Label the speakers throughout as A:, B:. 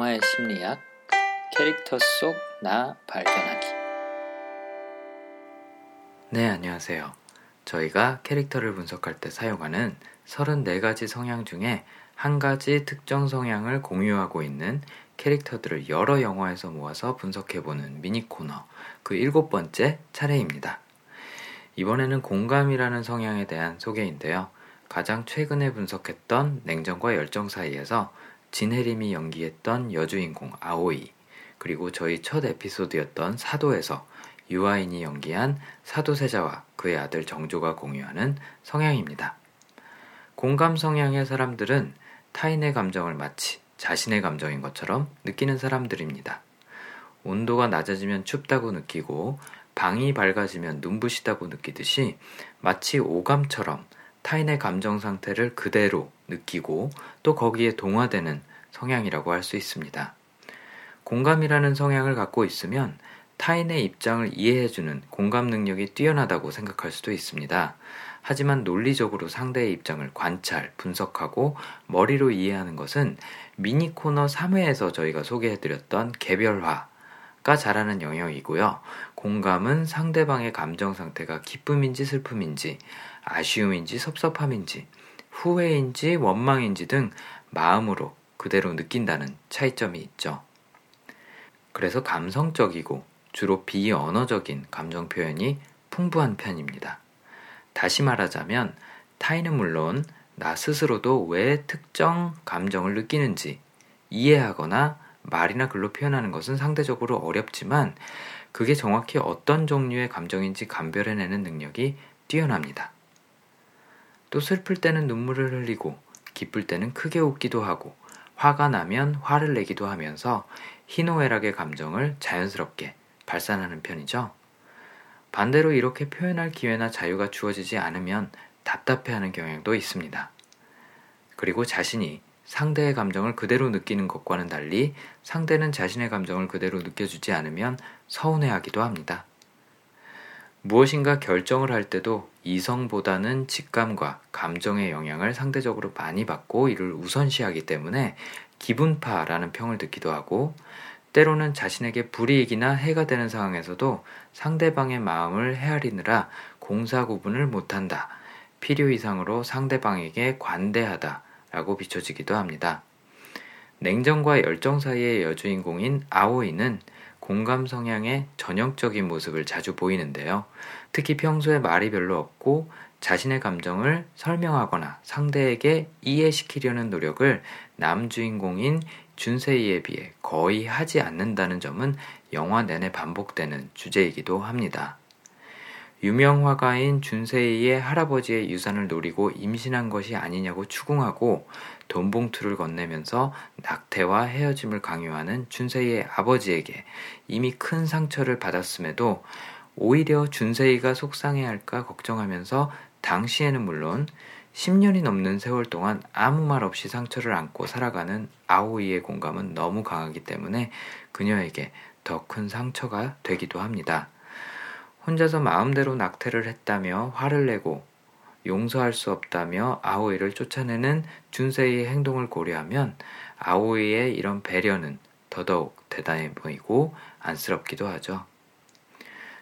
A: 영화의 심리학, 캐릭터 속 나 발견하기.
B: 네, 안녕하세요. 저희가 캐릭터를 분석할 때 사용하는 34가지 성향 중에 한 가지 특정 성향을 공유하고 있는 캐릭터들을 여러 영화에서 모아서 분석해보는 미니 코너 그 일곱 번째 차례입니다. 이번에는 공감이라는 성향에 대한 소개인데요. 가장 최근에 분석했던 냉정과 열정 사이에서 진혜림이 연기했던 여주인공 아오이, 그리고 저희 첫 에피소드였던 사도에서 유아인이 연기한 사도세자와 그의 아들 정조가 공유하는 성향입니다. 공감 성향의 사람들은 타인의 감정을 마치 자신의 감정인 것처럼 느끼는 사람들입니다. 온도가 낮아지면 춥다고 느끼고 방이 밝아지면 눈부시다고 느끼듯이 마치 오감처럼 타인의 감정 상태를 그대로 느끼고 또 거기에 동화되는 성향이라고 할 수 있습니다. 공감이라는 성향을 갖고 있으면 타인의 입장을 이해해주는 공감 능력이 뛰어나다고 생각할 수도 있습니다. 하지만 논리적으로 상대의 입장을 관찰, 분석하고 머리로 이해하는 것은 미니 코너 3회에서 저희가 소개해드렸던 개별화 가 잘하는 영역이고요. 공감은 상대방의 감정 상태가 기쁨인지 슬픔인지, 아쉬움인지 섭섭함인지, 후회인지 원망인지 등 마음으로 그대로 느낀다는 차이점이 있죠. 그래서 감성적이고 주로 비언어적인 감정 표현이 풍부한 편입니다. 다시 말하자면 타인은 물론 나 스스로도 왜 특정 감정을 느끼는지 이해하거나 말이나 글로 표현하는 것은 상대적으로 어렵지만 그게 정확히 어떤 종류의 감정인지 감별해내는 능력이 뛰어납니다. 또 슬플 때는 눈물을 흘리고 기쁠 때는 크게 웃기도 하고 화가 나면 화를 내기도 하면서 희노애락의 감정을 자연스럽게 발산하는 편이죠. 반대로 이렇게 표현할 기회나 자유가 주어지지 않으면 답답해하는 경향도 있습니다. 그리고 자신이 상대의 감정을 그대로 느끼는 것과는 달리 상대는 자신의 감정을 그대로 느껴주지 않으면 서운해하기도 합니다. 무엇인가 결정을 할 때도 이성보다는 직감과 감정의 영향을 상대적으로 많이 받고 이를 우선시하기 때문에 기분파라는 평을 듣기도 하고 때로는 자신에게 불이익이나 해가 되는 상황에서도 상대방의 마음을 헤아리느라 공사 구분을 못한다. 필요 이상으로 상대방에게 관대하다. 라고 비춰지기도 합니다. 냉정과 열정 사이의 여주인공인 아오이는 공감 성향의 전형적인 모습을 자주 보이는데요. 특히 평소에 말이 별로 없고 자신의 감정을 설명하거나 상대에게 이해시키려는 노력을 남주인공인 준세이에 비해 거의 하지 않는다는 점은 영화 내내 반복되는 주제이기도 합니다. 유명 화가인 준세이의 할아버지의 유산을 노리고 임신한 것이 아니냐고 추궁하고 돈 봉투를 건네면서 낙태와 헤어짐을 강요하는 준세이의 아버지에게 이미 큰 상처를 받았음에도 오히려 준세이가 속상해할까 걱정하면서 당시에는 물론 10년이 넘는 세월 동안 아무 말 없이 상처를 안고 살아가는 아오이의 공감은 너무 강하기 때문에 그녀에게 더 큰 상처가 되기도 합니다. 혼자서 마음대로 낙태를 했다며 화를 내고 용서할 수 없다며 아오이를 쫓아내는 준세이의 행동을 고려하면 아오이의 이런 배려는 더더욱 대단해 보이고 안쓰럽기도 하죠.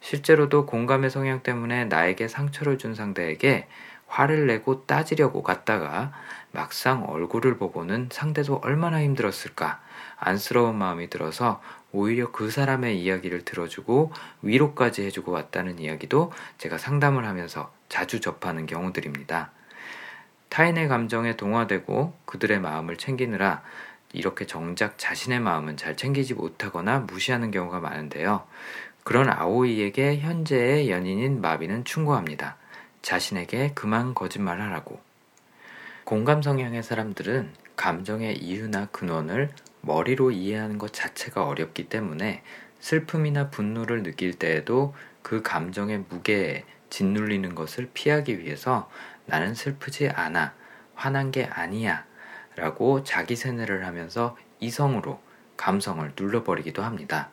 B: 실제로도 공감의 성향 때문에 나에게 상처를 준 상대에게 화를 내고 따지려고 갔다가 막상 얼굴을 보고는 상대도 얼마나 힘들었을까 안쓰러운 마음이 들어서 오히려 그 사람의 이야기를 들어주고 위로까지 해주고 왔다는 이야기도 제가 상담을 하면서 자주 접하는 경우들입니다. 타인의 감정에 동화되고 그들의 마음을 챙기느라 이렇게 정작 자신의 마음은 잘 챙기지 못하거나 무시하는 경우가 많은데요. 그런 아오이에게 현재의 연인인 마비는 충고합니다. 자신에게 그만 거짓말하라고. 공감 성향의 사람들은 감정의 이유나 근원을 머리로 이해하는 것 자체가 어렵기 때문에 슬픔이나 분노를 느낄 때에도 그 감정의 무게에 짓눌리는 것을 피하기 위해서 나는 슬프지 않아, 화난 게 아니야 라고 자기 세뇌를 하면서 이성으로 감성을 눌러버리기도 합니다.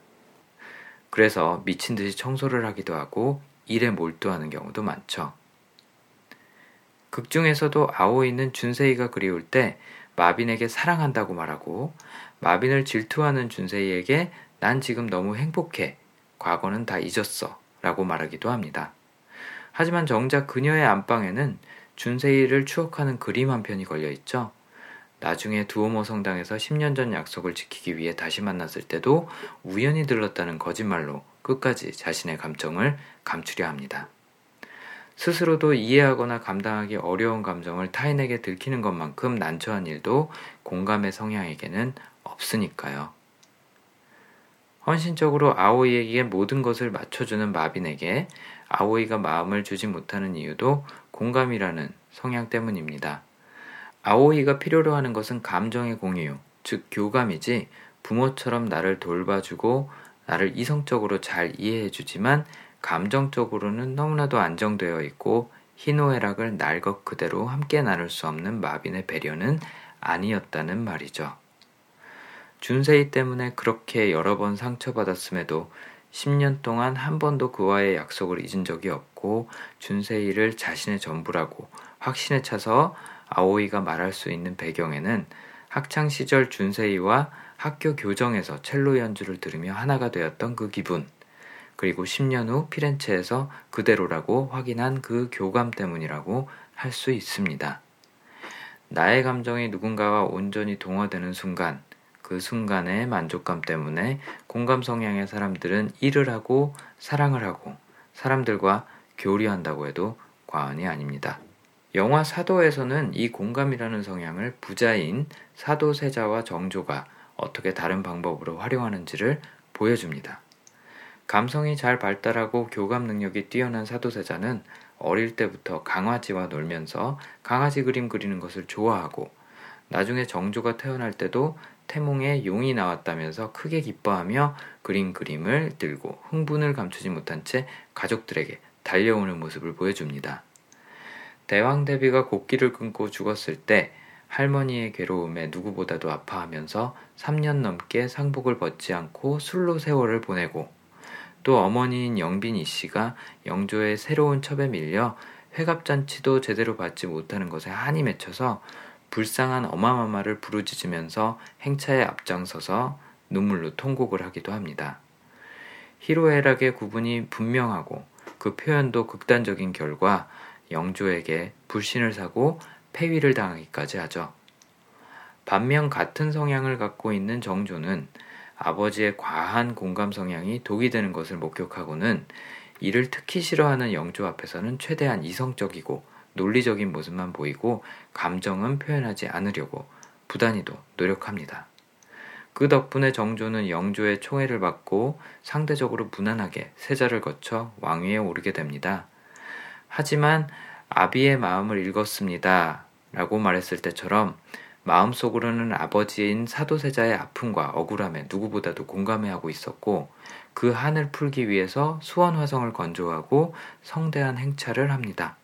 B: 그래서 미친 듯이 청소를 하기도 하고 일에 몰두하는 경우도 많죠. 극 중에서도 아오이는 준세이가 그리울 때 마빈에게 사랑한다고 말하고 마빈을 질투하는 준세이에게 난 지금 너무 행복해. 과거는 다 잊었어. 라고 말하기도 합니다. 하지만 정작 그녀의 안방에는 준세이를 추억하는 그림 한 편이 걸려 있죠. 나중에 두오모 성당에서 10년 전 약속을 지키기 위해 다시 만났을 때도 우연히 들렀다는 거짓말로 끝까지 자신의 감정을 감추려 합니다. 스스로도 이해하거나 감당하기 어려운 감정을 타인에게 들키는 것만큼 난처한 일도 공감의 성향에게는 없으니까요. 헌신적으로 아오이에게 모든 것을 맞춰주는 마빈에게 아오이가 마음을 주지 못하는 이유도 공감이라는 성향 때문입니다. 아오이가 필요로 하는 것은 감정의 공유, 즉 교감이지 부모처럼 나를 돌봐주고 나를 이성적으로 잘 이해해주지만 감정적으로는 너무나도 안정되어 있고 희노애락을 날 것 그대로 함께 나눌 수 없는 마빈의 배려는 아니었다는 말이죠. 준세이 때문에 그렇게 여러 번 상처받았음에도 10년 동안 한 번도 그와의 약속을 잊은 적이 없고 준세이를 자신의 전부라고 확신에 차서 아오이가 말할 수 있는 배경에는 학창 시절 준세이와 학교 교정에서 첼로 연주를 들으며 하나가 되었던 그 기분, 그리고 10년 후 피렌체에서 그대로라고 확인한 그 교감 때문이라고 할 수 있습니다. 나의 감정이 누군가와 온전히 동화되는 순간, 그 순간의 만족감 때문에 공감 성향의 사람들은 일을 하고 사랑을 하고 사람들과 교류한다고 해도 과언이 아닙니다. 영화 사도에서는 이 공감이라는 성향을 부자인 사도세자와 정조가 어떻게 다른 방법으로 활용하는지를 보여줍니다. 감성이 잘 발달하고 교감 능력이 뛰어난 사도세자는 어릴 때부터 강아지와 놀면서 강아지 그림 그리는 것을 좋아하고 나중에 정조가 태어날 때도 태몽에 용이 나왔다면서 크게 기뻐하며 그린 그림을 들고 흥분을 감추지 못한 채 가족들에게 달려오는 모습을 보여줍니다. 대왕 대비가 곡기를 끊고 죽었을 때 할머니의 괴로움에 누구보다도 아파하면서 3년 넘게 상복을 벗지 않고 술로 세월을 보내고 또 어머니인 영빈이 씨가 영조의 새로운 첩에 밀려 회갑잔치도 제대로 받지 못하는 것에 한이 맺혀서 불쌍한 어마마마를 부르짖으면서 행차에 앞장서서 눈물로 통곡을 하기도 합니다. 히로에락의 구분이 분명하고 그 표현도 극단적인 결과 영조에게 불신을 사고 폐위를 당하기까지 하죠. 반면 같은 성향을 갖고 있는 정조는 아버지의 과한 공감 성향이 독이 되는 것을 목격하고는 이를 특히 싫어하는 영조 앞에서는 최대한 이성적이고 논리적인 모습만 보이고 감정은 표현하지 않으려고 부단히도 노력합니다. 그 덕분에 정조는 영조의 총애를 받고 상대적으로 무난하게 세자를 거쳐 왕위에 오르게 됩니다. 하지만 아비의 마음을 읽었습니다. 라고 말했을 때처럼 마음속으로는 아버지인 사도세자의 아픔과 억울함에 누구보다도 공감해 하고 있었고 그 한을 풀기 위해서 수원화성을 건조하고 성대한 행차를 합니다.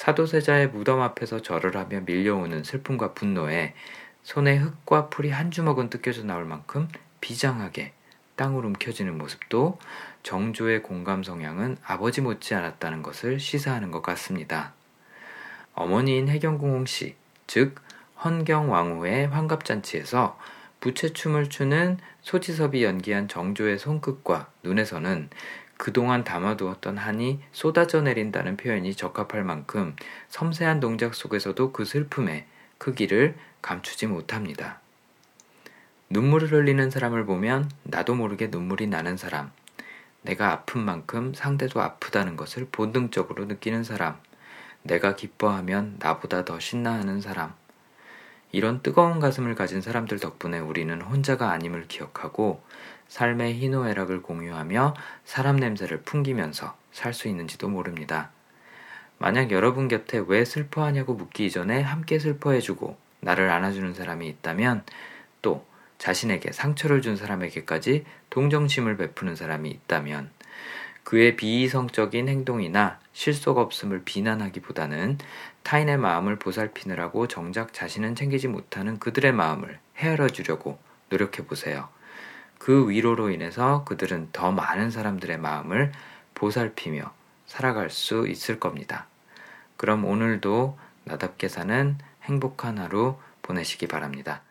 B: 사도세자의 무덤 앞에서 절을 하며 밀려오는 슬픔과 분노에 손에 흙과 풀이 한 주먹은 뜯겨져 나올 만큼 비장하게 땅을 움켜쥐는 모습도 정조의 공감 성향은 아버지 못지 않았다는 것을 시사하는 것 같습니다. 어머니인 해경궁홍 씨, 즉 헌경왕후의 환갑잔치에서 부채춤을 추는 소지섭이 연기한 정조의 손끝과 눈에서는 그동안 담아두었던 한이 쏟아져 내린다는 표현이 적합할 만큼 섬세한 동작 속에서도 그 슬픔의 크기를 감추지 못합니다. 눈물을 흘리는 사람을 보면 나도 모르게 눈물이 나는 사람, 내가 아픈 만큼 상대도 아프다는 것을 본능적으로 느끼는 사람, 내가 기뻐하면 나보다 더 신나하는 사람, 이런 뜨거운 가슴을 가진 사람들 덕분에 우리는 혼자가 아님을 기억하고 삶의 희노애락을 공유하며 사람 냄새를 풍기면서 살 수 있는지도 모릅니다. 만약 여러분 곁에 왜 슬퍼하냐고 묻기 이전에 함께 슬퍼해주고 나를 안아주는 사람이 있다면 또 자신에게 상처를 준 사람에게까지 동정심을 베푸는 사람이 있다면 그의 비이성적인 행동이나 실속 없음을 비난하기보다는 타인의 마음을 보살피느라고 정작 자신은 챙기지 못하는 그들의 마음을 헤아려 주려고 노력해 보세요. 그 위로로 인해서 그들은 더 많은 사람들의 마음을 보살피며 살아갈 수 있을 겁니다. 그럼 오늘도 나답게 사는 행복한 하루 보내시기 바랍니다.